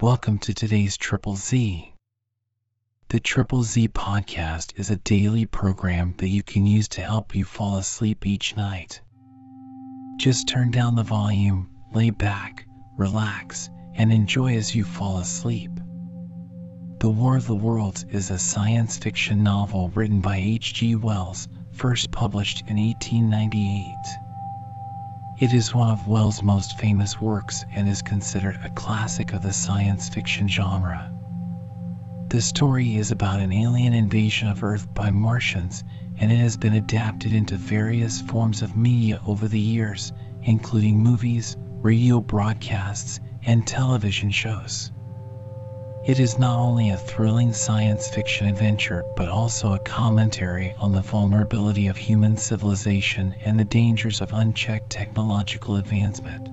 Welcome to today's Triple Z. The Triple Z podcast is a daily program that you can use to help you fall asleep each night. Just turn down the volume, lay back, relax, and enjoy as you fall asleep. The War of the Worlds is a science fiction novel written by H.G. Wells, first published in 1898. It is one of Wells' most famous works and is considered a classic of the science fiction genre. The story is about an alien invasion of Earth by Martians, and it has been adapted into various forms of media over the years, including movies, radio broadcasts, and television shows. It is not only a thrilling science fiction adventure, but also a commentary on the vulnerability of human civilization and the dangers of unchecked technological advancement.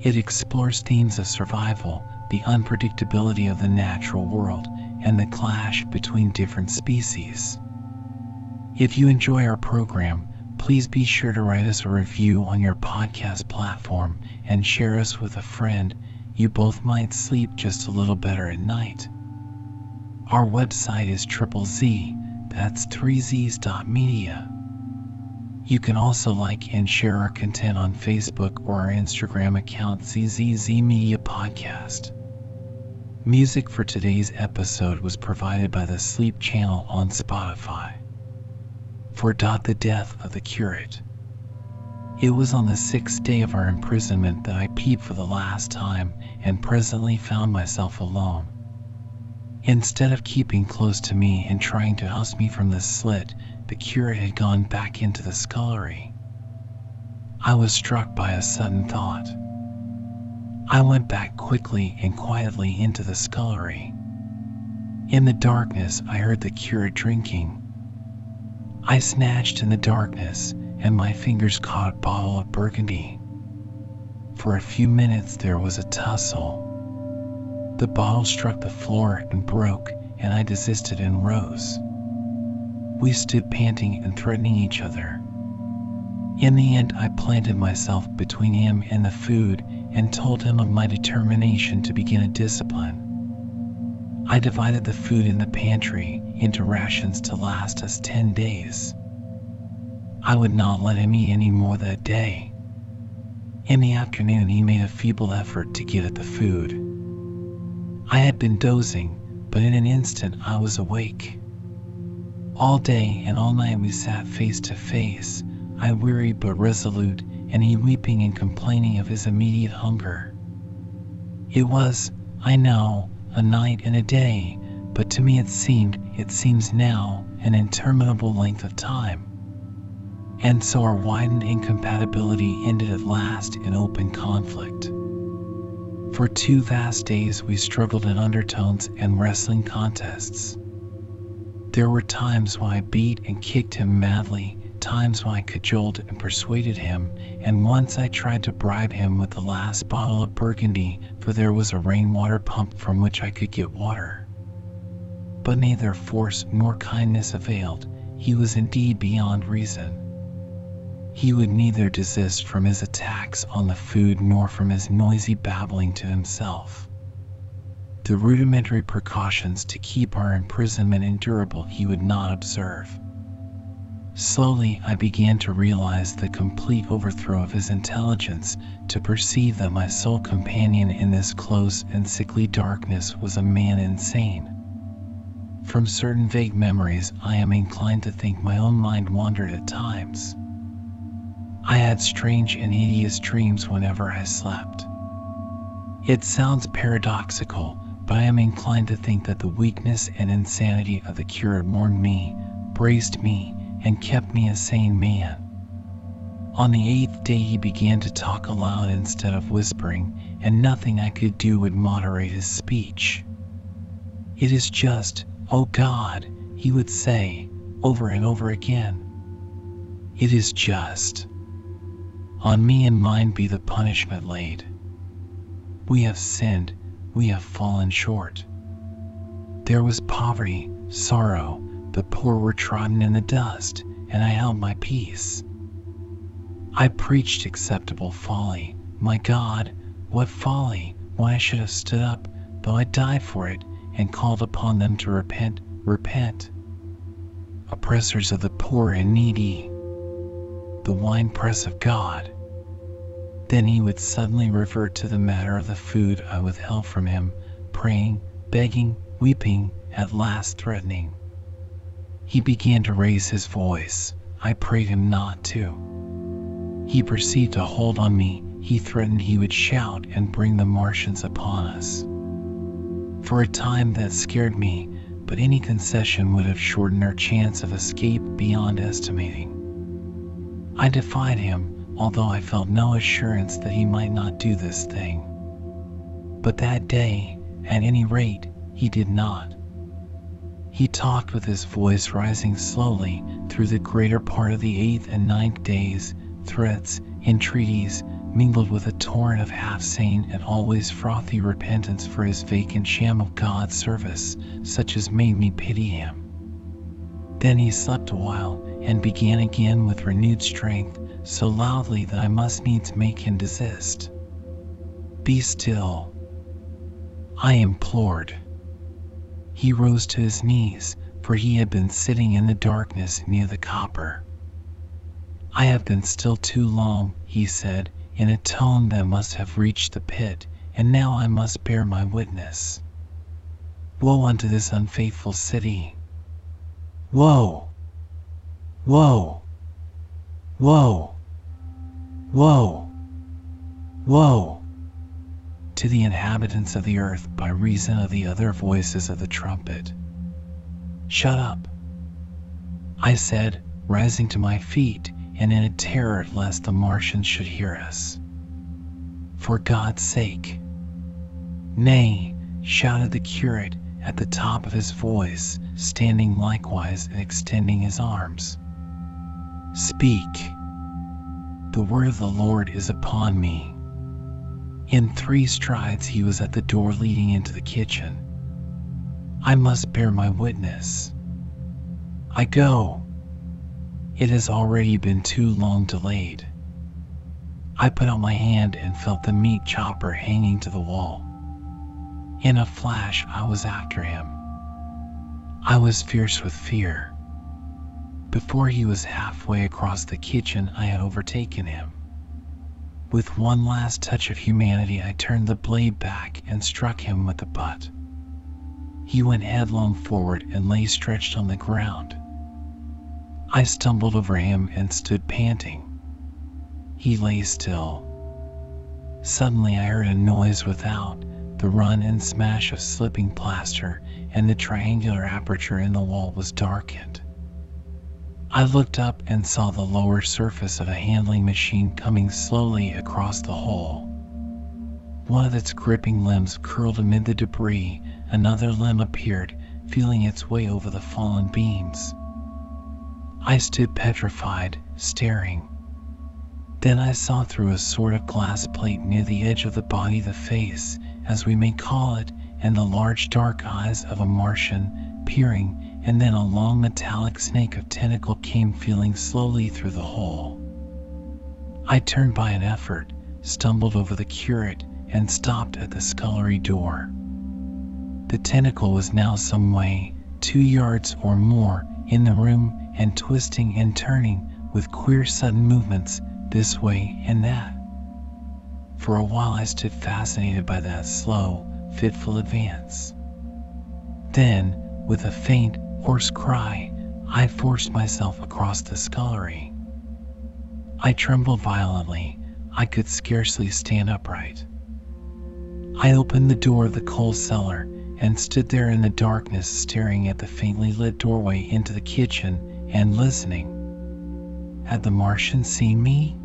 It explores themes of survival, the unpredictability of the natural world, and the clash between different species. If you enjoy our program, please be sure to write us a review on your podcast platform and share us with a friend you both might sleep just a little better at night. Our website is triple Z, that's 3z's.media. You can also like and share our content on Facebook or our Instagram account ZZZ Media Podcast. Music for today's episode was provided by the Sleep Channel on Spotify. For Dot the Death of the Curate. It was on the sixth day of our imprisonment that I peeped for the last time and presently found myself alone. Instead of keeping close to me and trying to house me from the slit, the curate had gone back into the scullery. I was struck by a sudden thought. I went back quickly and quietly into the scullery. In the darkness, I heard the curate drinking. I snatched in the darkness and my fingers caught a bottle of burgundy. For a few minutes there was a tussle. The bottle struck the floor and broke, and I desisted and rose. We stood panting and threatening each other. In the end, I planted myself between him and the food and told him of my determination to begin a discipline. I divided the food in the pantry into rations to last us 10 days. I would not let him eat any more that day. In the afternoon, he made a feeble effort to get at the food. I had been dozing, but in an instant I was awake. All day and all night we sat face to face, I weary but resolute, and he weeping and complaining of his immediate hunger. It was, I know, a night and a day, but to me it seemed, it seems now, an interminable length of time and so our widened incompatibility ended at last in open conflict. For two vast days we struggled in undertones and wrestling contests. There were times when I beat and kicked him madly, times when I cajoled and persuaded him, and once I tried to bribe him with the last bottle of burgundy, for there was a rainwater pump from which I could get water. But neither force nor kindness availed, he was indeed beyond reason. He would neither desist from his attacks on the food nor from his noisy babbling to himself. The rudimentary precautions to keep our imprisonment endurable he would not observe. Slowly, I began to realize the complete overthrow of his intelligence, to perceive that my sole companion in this close and sickly darkness was a man insane. From certain vague memories, I am inclined to think my own mind wandered at times. I had strange and hideous dreams whenever I slept. It sounds paradoxical, but I am inclined to think that the weakness and insanity of the curate warned me, braced me, and kept me a sane man. On the eighth day, he began to talk aloud instead of whispering, and nothing I could do would moderate his speech. It is just, oh God, he would say, over and over again. It is just. On me and mine be the punishment laid. We have sinned, we have fallen short. There was poverty, sorrow, the poor were trodden in the dust, and I held my peace. I preached acceptable folly. My God, what folly, why should I should have stood up, though I died for it, and called upon them to repent, repent. Oppressors of the poor and needy, the winepress of God. Then he would suddenly revert to the matter of the food I withheld from him, praying, begging, weeping, at last threatening. He began to raise his voice. I prayed him not to. He perceived a hold on me. He threatened he would shout and bring the Martians upon us. For a time that scared me, but any concession would have shortened our chance of escape beyond estimating. I defied him, although I felt no assurance that he might not do this thing. But that day, at any rate, he did not. He talked with his voice rising slowly through the greater part of the eighth and ninth days, threats, entreaties, mingled with a torrent of half sane and always frothy repentance for his vacant sham of God's service, such as made me pity him. Then he slept a while and began again with renewed strength, so loudly that I must needs make him desist. Be still, I implored. He rose to his knees, for he had been sitting in the darkness near the copper. I have been still too long, he said, in a tone that must have reached the pit, and now I must bear my witness. Woe unto this unfaithful city! Woe! Woe! Woe! Woe! Woe! to the inhabitants of the earth by reason of the other voices of the trumpet. Shut up, I said, rising to my feet and in a terror lest the Martians should hear us. For God's sake. Nay, shouted the curate at the top of his voice, standing likewise and extending his arms. Speak. The word of the Lord is upon me. In three strides, he was at the door leading into the kitchen. I must bear my witness. I go. It has already been too long delayed. I put out my hand and felt the meat chopper hanging to the wall. In a flash, I was after him. I was fierce with fear. Before he was halfway across the kitchen, I had overtaken him. With one last touch of humanity, I turned the blade back and struck him with the butt. He went headlong forward and lay stretched on the ground. I stumbled over him and stood panting. He lay still. Suddenly, I heard a noise without, the run and smash of slipping plaster, and the triangular aperture in the wall was darkened. I looked up and saw the lower surface of a handling machine coming slowly across the hole. One of its gripping limbs curled amid the debris, another limb appeared, feeling its way over the fallen beams. I stood petrified, staring. Then I saw through a sort of glass plate near the edge of the body the face, as we may call it, and the large dark eyes of a Martian, peering and then a long metallic snake of tentacle came feeling slowly through the hole. I turned by an effort, stumbled over the curate, and stopped at the scullery door. The tentacle was now some way, two yards or more, in the room and twisting and turning with queer sudden movements this way and that. For a while I stood fascinated by that slow, fitful advance. Then, with a faint, hoarse cry, I forced myself across the scullery. I trembled violently. I could scarcely stand upright. I opened the door of the coal cellar and stood there in the darkness, staring at the faintly lit doorway into the kitchen and listening. Had the Martian seen me?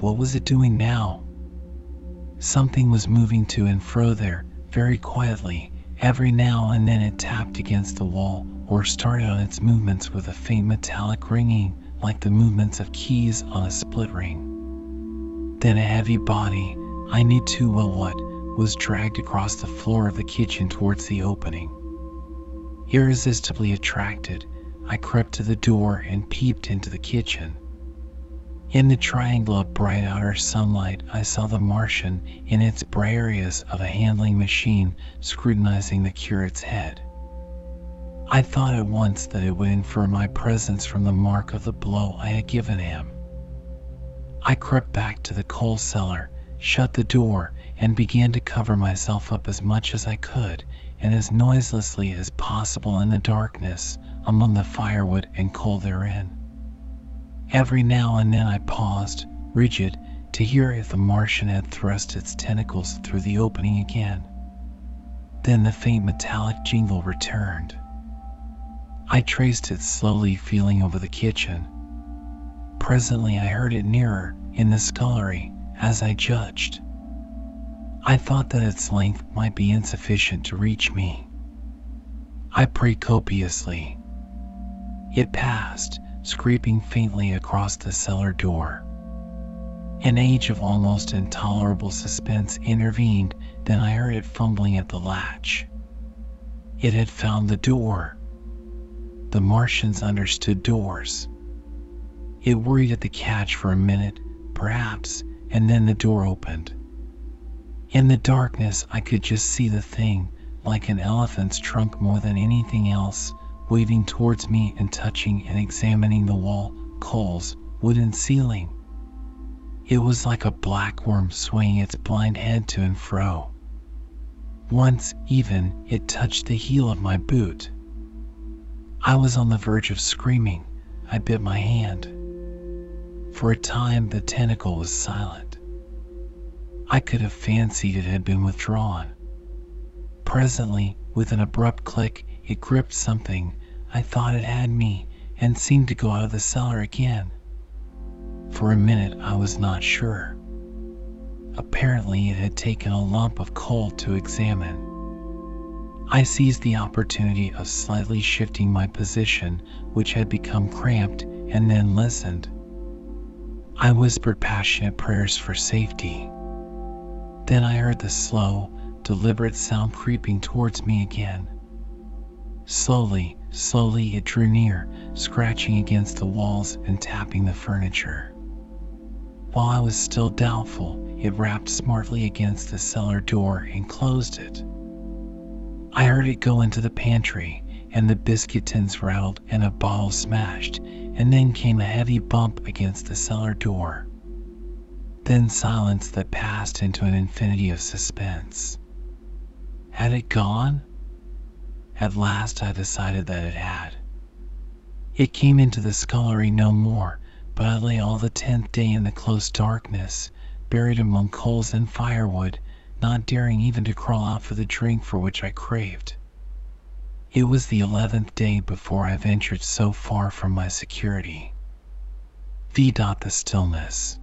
What was it doing now? Something was moving to and fro there, very quietly, Every now and then it tapped against the wall or started on its movements with a faint metallic ringing like the movements of keys on a split ring. Then a heavy body, I knew too well what, was dragged across the floor of the kitchen towards the opening. Irresistibly attracted, I crept to the door and peeped into the kitchen. In the triangle of bright outer sunlight, I saw the Martian in its Briareus of a handling machine scrutinizing the curate's head. I thought at once that it would infer my presence from the mark of the blow I had given him. I crept back to the coal cellar, shut the door, and began to cover myself up as much as I could and as noiselessly as possible in the darkness among the firewood and coal therein. Every now and then I paused, rigid, to hear if the Martian had thrust its tentacles through the opening again. Then the faint metallic jingle returned. I traced it slowly feeling over the kitchen. Presently I heard it nearer, in the scullery, as I judged. I thought that its length might be insufficient to reach me. I prayed copiously. It passed, scraping faintly across the cellar door. An age of almost intolerable suspense intervened, then I heard it fumbling at the latch. It had found the door. The Martians understood doors. It worried at the catch for a minute, perhaps, and then the door opened. In the darkness, I could just see the thing, like an elephant's trunk more than anything else, waving towards me and touching and examining the wall, coals, wooden ceiling. It was like a black worm swaying its blind head to and fro. Once, even, it touched the heel of my boot. I was on the verge of screaming. I bit my hand. For a time, the tentacle was silent. I could have fancied it had been withdrawn. Presently, with an abrupt click, it gripped something. I thought it had me and seemed to go out of the cellar again. For a minute, I was not sure. Apparently, it had taken a lump of coal to examine. I seized the opportunity of slightly shifting my position, which had become cramped, and then listened. I whispered passionate prayers for safety. Then I heard the slow, deliberate sound creeping towards me again. Slowly, slowly it drew near, scratching against the walls and tapping the furniture. While I was still doubtful, it rapped smartly against the cellar door and closed it. I heard it go into the pantry, and the biscuit tins rattled and a bottle smashed, and then came a heavy bump against the cellar door. Then silence that passed into an infinity of suspense. Had it gone? At last I decided that it had. It came into the scullery no more, but I lay all the tenth day in the close darkness, buried among coals and firewood, not daring even to crawl out for the drink for which I craved. It was the eleventh day before I ventured so far from my security. V. The stillness.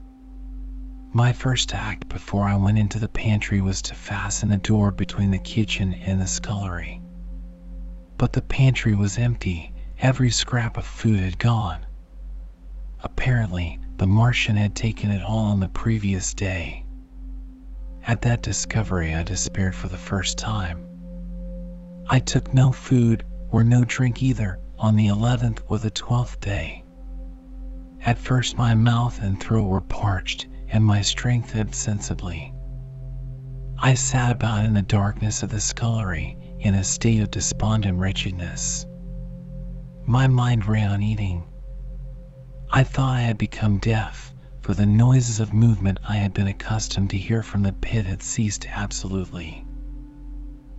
My first act before I went into the pantry was to fasten the door between the kitchen and the scullery. But the pantry was empty, every scrap of food had gone. Apparently, the Martian had taken it all on the previous day. At that discovery, I despaired for the first time. I took no food, or no drink either, on the 11th or the 12th day. At first, my mouth and throat were parched, and my strength ebbed sensibly. I sat about in the darkness of the scullery, in a state of despondent wretchedness. My mind ran on eating. I thought I had become deaf, for the noises of movement I had been accustomed to hear from the pit had ceased absolutely.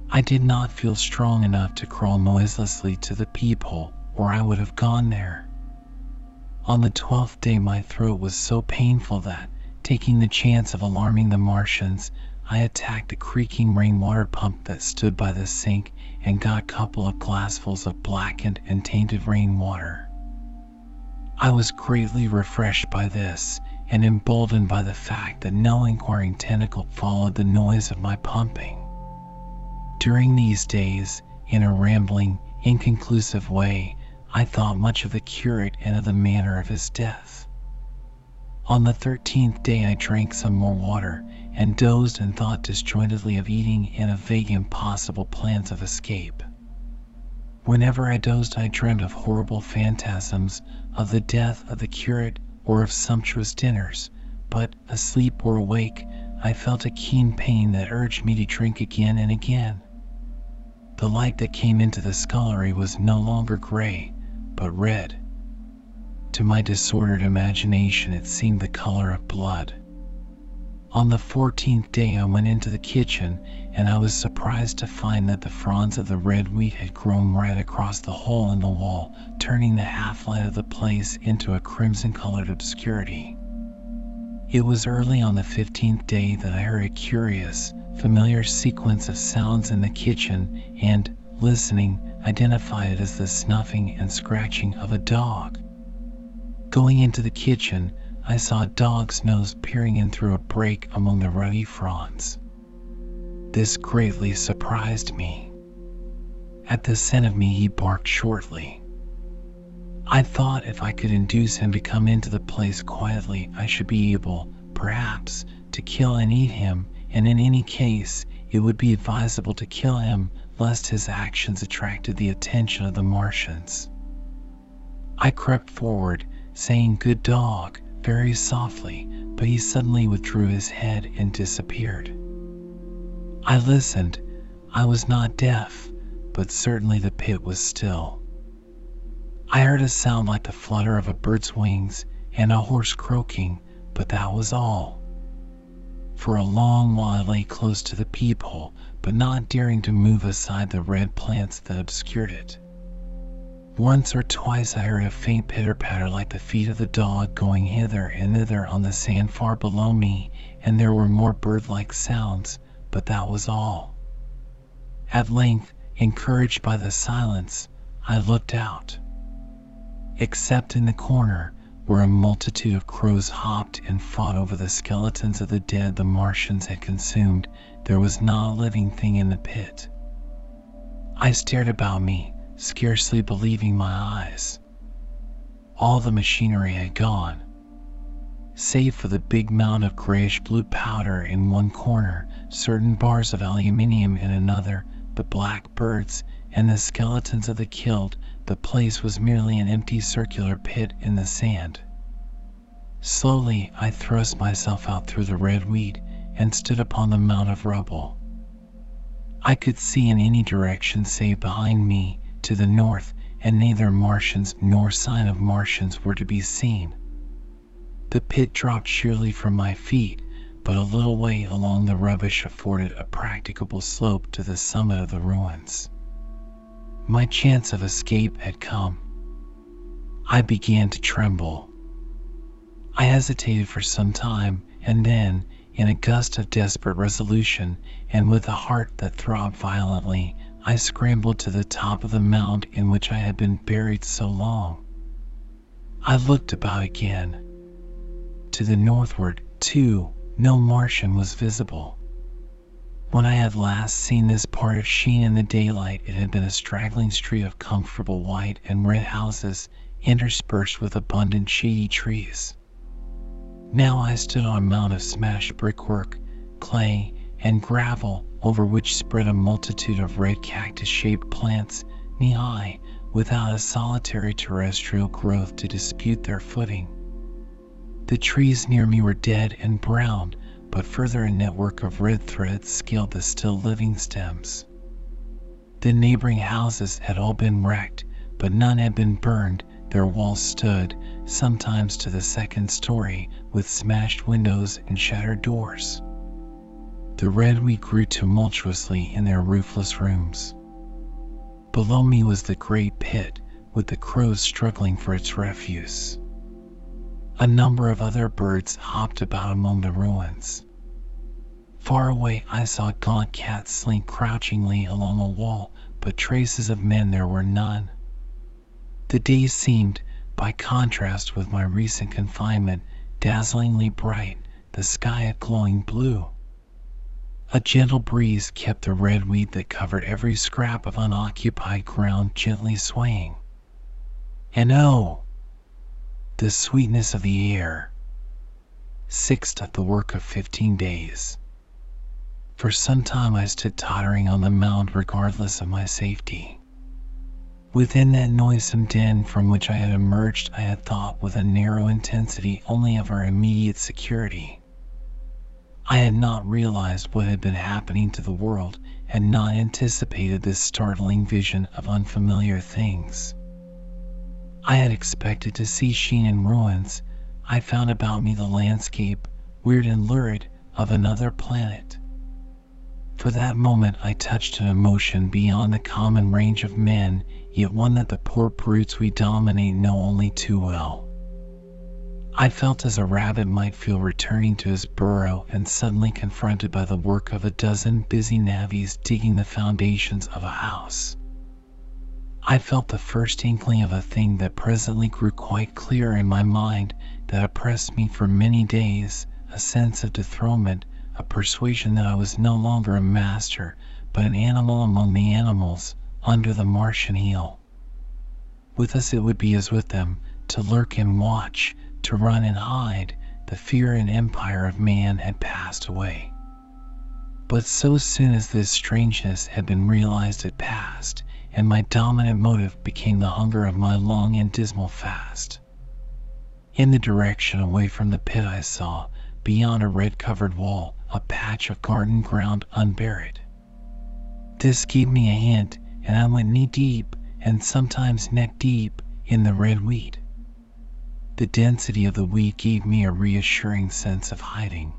I did not feel strong enough to crawl noiselessly to the peephole, or I would have gone there. On the twelfth day, my throat was so painful that, taking the chance of alarming the Martians, I attacked a creaking rainwater pump that stood by the sink and got a couple of glassfuls of blackened and tainted rainwater. I was greatly refreshed by this and emboldened by the fact that no inquiring tentacle followed the noise of my pumping. During these days, in a rambling, inconclusive way, I thought much of the curate and of the manner of his death. On the thirteenth day I drank some more water and dozed and thought disjointedly of eating and of vague impossible plans of escape. Whenever I dozed, I dreamed of horrible phantasms, of the death of the curate, or of sumptuous dinners, but, asleep or awake, I felt a keen pain that urged me to drink again and again. The light that came into the scullery was no longer gray, but red. To my disordered imagination, it seemed the color of blood. On the fourteenth day, I went into the kitchen, and I was surprised to find that the fronds of the red weed had grown right across the hole in the wall, turning the half light of the place into a crimson colored obscurity. It was early on the fifteenth day that I heard a curious, familiar sequence of sounds in the kitchen, and, listening, identified it as the snuffing and scratching of a dog. Going into the kitchen, I saw a dog's nose peering in through a break among the ruddy fronds. This greatly surprised me. At the scent of me, he barked shortly. I thought if I could induce him to come into the place quietly, I should be able, perhaps, to kill and eat him, and in any case, it would be advisable to kill him lest his actions attracted the attention of the Martians. I crept forward, saying, Good dog, very softly, but he suddenly withdrew his head and disappeared. I listened. I was not deaf, but certainly the pit was still. I heard a sound like the flutter of a bird's wings and a hoarse croaking, but that was all. For a long while I lay close to the peephole, but not daring to move aside the red plants that obscured it. Once or twice I heard a faint pitter patter like the feet of the dog going hither and thither on the sand far below me, and there were more bird like sounds, but that was all. At length, encouraged by the silence, I looked out. Except in the corner, where a multitude of crows hopped and fought over the skeletons of the dead the Martians had consumed, there was not a living thing in the pit. I stared about me, scarcely believing my eyes. All the machinery had gone. Save for the big mound of grayish blue powder in one corner, certain bars of aluminium in another, the black birds, and the skeletons of the killed, the place was merely an empty circular pit in the sand. Slowly I thrust myself out through the red weed and stood upon the mound of rubble. I could see in any direction save behind me, to the north, and neither Martians nor sign of Martians were to be seen. The pit dropped sheerly from my feet, but a little way along the rubbish afforded a practicable slope to the summit of the ruins. My chance of escape had come. I began to tremble. I hesitated for some time, and then, in a gust of desperate resolution, and with a heart that throbbed violently, I scrambled to the top of the mound in which I had been buried so long. I looked about again. To the northward, too, no Martian was visible. When I had last seen this part of Sheen in the daylight, it had been a straggling street of comfortable white and red houses interspersed with abundant shady trees. Now I stood on a mound of smashed brickwork, clay, and gravel over which spread a multitude of red cactus shaped plants, knee high, without a solitary terrestrial growth to dispute their footing. The trees near me were dead and brown, but further a network of red threads scaled the still living stems. The neighboring houses had all been wrecked, but none had been burned. Their walls stood, sometimes to the second story, with smashed windows and shattered doors. The red weed grew tumultuously in their roofless rooms. Below me was the great pit, with the crows struggling for its refuse. A number of other birds hopped about among the ruins. Far away I saw gaunt cats slink crouchingly along a wall, but traces of men there were none. The day seemed, by contrast with my recent confinement, dazzlingly bright, the sky a glowing blue. A gentle breeze kept the red weed that covered every scrap of unoccupied ground gently swaying. And oh! the sweetness of the air. Sixth of the work of fifteen days. For some time I stood tottering on the mound regardless of my safety. Within that noisome den from which I had emerged, I had thought with a narrow intensity only of our immediate security. I had not realized what had been happening to the world, had not anticipated this startling vision of unfamiliar things. I had expected to see Sheen and ruins. I found about me the landscape, weird and lurid, of another planet. For that moment I touched an emotion beyond the common range of men, yet one that the poor brutes we dominate know only too well. I felt as a rabbit might feel returning to his burrow and suddenly confronted by the work of a dozen busy navvies digging the foundations of a house. I felt the first inkling of a thing that presently grew quite clear in my mind that oppressed me for many days, a sense of dethronement, a persuasion that I was no longer a master, but an animal among the animals, under the Martian heel. With us it would be as with them, to lurk and watch, to run and hide, the fear and empire of man had passed away. But so soon as this strangeness had been realized it passed, and my dominant motive became the hunger of my long and dismal fast. In the direction away from the pit I saw, beyond a red covered wall, a patch of garden ground unburied. This gave me a hint, and I went knee deep, and sometimes neck deep, in the red weed. The density of the weed gave me a reassuring sense of hiding.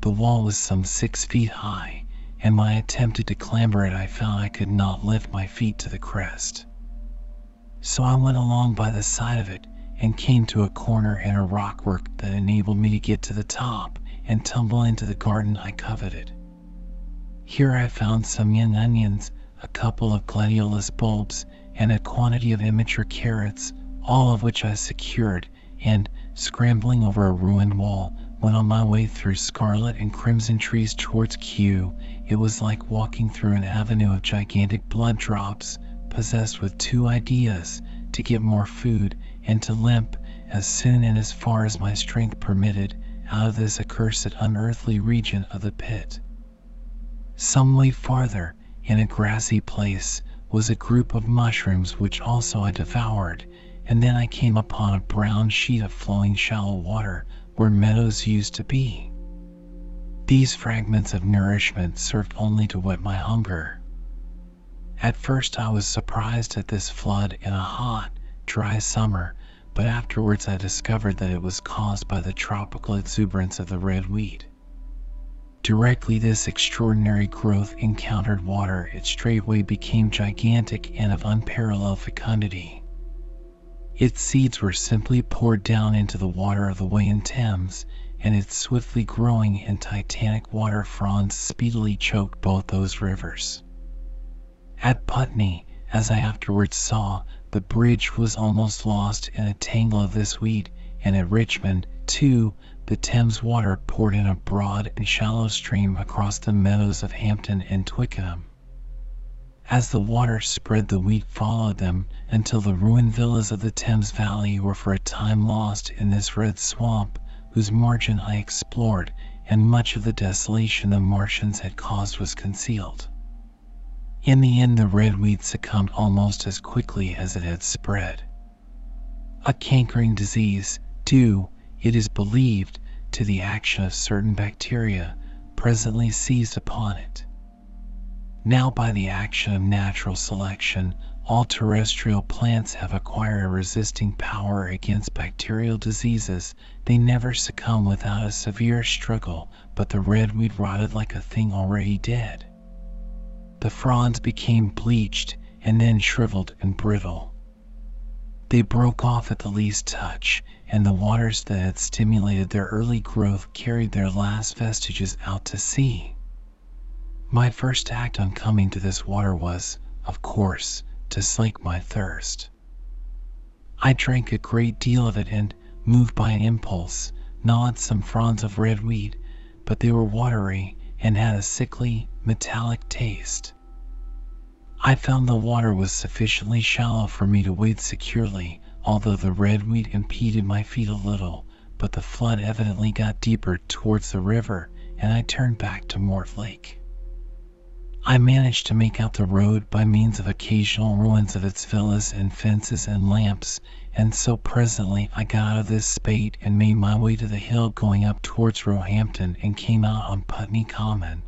The wall was some six feet high, and when I attempted to clamber it I found I could not lift my feet to the crest. So I went along by the side of it and came to a corner in a rockwork that enabled me to get to the top and tumble into the garden I coveted. Here I found some young onions, a couple of gladiolus bulbs, and a quantity of immature carrots, all of which I secured, and, scrambling over a ruined wall, went on my way through scarlet and crimson trees towards Kew. It was like walking through an avenue of gigantic blood drops, possessed with two ideas to get more food and to limp, as soon and as far as my strength permitted, out of this accursed unearthly region of the pit. Some way farther, in a grassy place, was a group of mushrooms which also I devoured, and then I came upon a brown sheet of flowing shallow water where meadows used to be. These fragments of nourishment served only to whet my hunger. At first I was surprised at this flood in a hot, dry summer, but afterwards I discovered that it was caused by the tropical exuberance of the red weed. Directly this extraordinary growth encountered water, it straightway became gigantic and of unparalleled fecundity. Its seeds were simply poured down into the water of the and Thames, and its swiftly growing and titanic water fronds speedily choked both those rivers. At Putney, as I afterwards saw, the bridge was almost lost in a tangle of this weed, and at Richmond, too, the Thames water poured in a broad and shallow stream across the meadows of Hampton and Twickenham. As the water spread the weed followed them, until the ruined villas of the Thames valley were for a time lost in this red swamp, whose margin I explored, and much of the desolation the Martians had caused was concealed. In the end the red weed succumbed almost as quickly as it had spread. A cankering disease, due, it is believed, to the action of certain bacteria, presently seized upon it. Now by the action of natural selection, all terrestrial plants have acquired a resisting power against bacterial diseases. They never succumb without a severe struggle, but the red weed rotted like a thing already dead. The fronds became bleached and then shriveled and brittle. They broke off at the least touch, and the waters that had stimulated their early growth carried their last vestiges out to sea. My first act on coming to this water was, of course, to slake my thirst. I drank a great deal of it and, moved by an impulse, gnawed some fronds of red weed, but they were watery and had a sickly, metallic taste. I found the water was sufficiently shallow for me to wade securely, although the red weed impeded my feet a little, but the flood evidently got deeper towards the river, and I turned back to Mortlake. I managed to make out the road by means of occasional ruins of its villas and fences and lamps, and so presently I got out of this spate and made my way to the hill going up towards Roehampton and came out on Putney Common.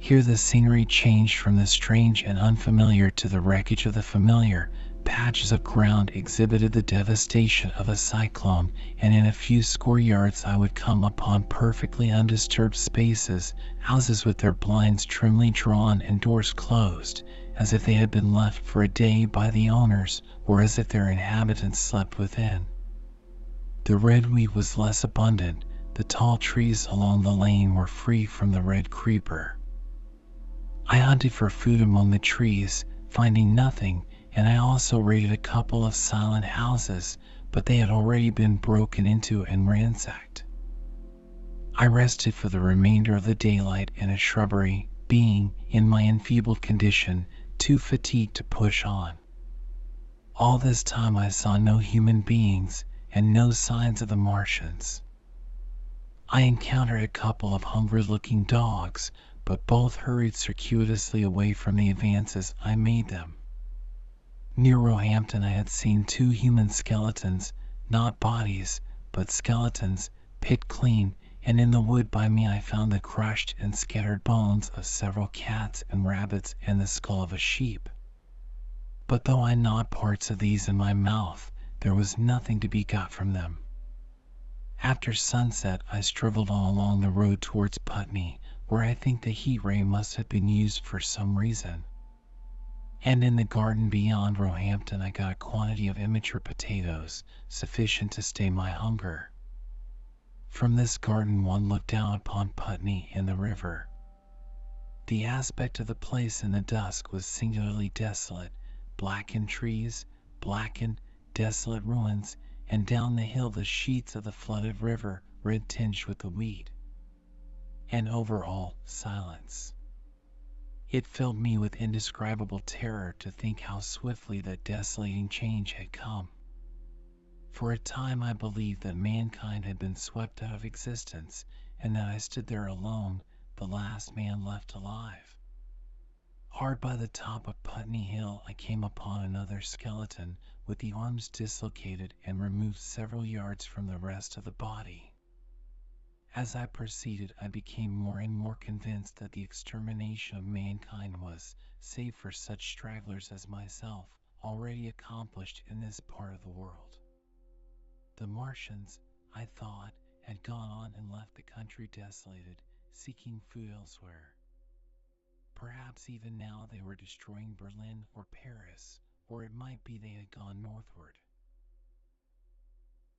Here the scenery changed from the strange and unfamiliar to the wreckage of the familiar, Patches of ground exhibited the devastation of a cyclone, and in a few score yards I would come upon perfectly undisturbed spaces, houses with their blinds trimly drawn and doors closed, as if they had been left for a day by the owners, or as if their inhabitants slept within. The red redweed was less abundant, the tall trees along the lane were free from the red creeper. I hunted for food among the trees, finding nothing and I also raided a couple of silent houses, but they had already been broken into and ransacked. I rested for the remainder of the daylight in a shrubbery, being, in my enfeebled condition, too fatigued to push on. All this time I saw no human beings and no signs of the Martians. I encountered a couple of hungry looking dogs, but both hurried circuitously away from the advances I made them. Near Roehampton I had seen two human skeletons, not bodies, but skeletons, picked clean, and in the wood by me I found the crushed and scattered bones of several cats and rabbits and the skull of a sheep. But though I gnawed parts of these in my mouth, there was nothing to be got from them. After sunset I strolled on along the road towards Putney, where I think the Heat Ray must have been used for some reason. And in the garden beyond Roehampton I got a quantity of immature potatoes, sufficient to stay my hunger. From this garden one looked down upon Putney and the river. The aspect of the place in the dusk was singularly desolate, blackened trees, blackened, desolate ruins, and down the hill the sheets of the flooded river red tinged with the weed. And over all silence. It filled me with indescribable terror to think how swiftly that desolating change had come. For a time I believed that mankind had been swept out of existence, and that I stood there alone, the last man left alive. Hard by the top of Putney Hill I came upon another skeleton, with the arms dislocated and removed several yards from the rest of the body. As I proceeded I became more and more convinced that the extermination of mankind was, save for such stragglers as myself, already accomplished in this part of the world. The Martians, I thought, had gone on and left the country desolated, seeking food elsewhere. Perhaps even now they were destroying Berlin or Paris, or it might be they had gone northward.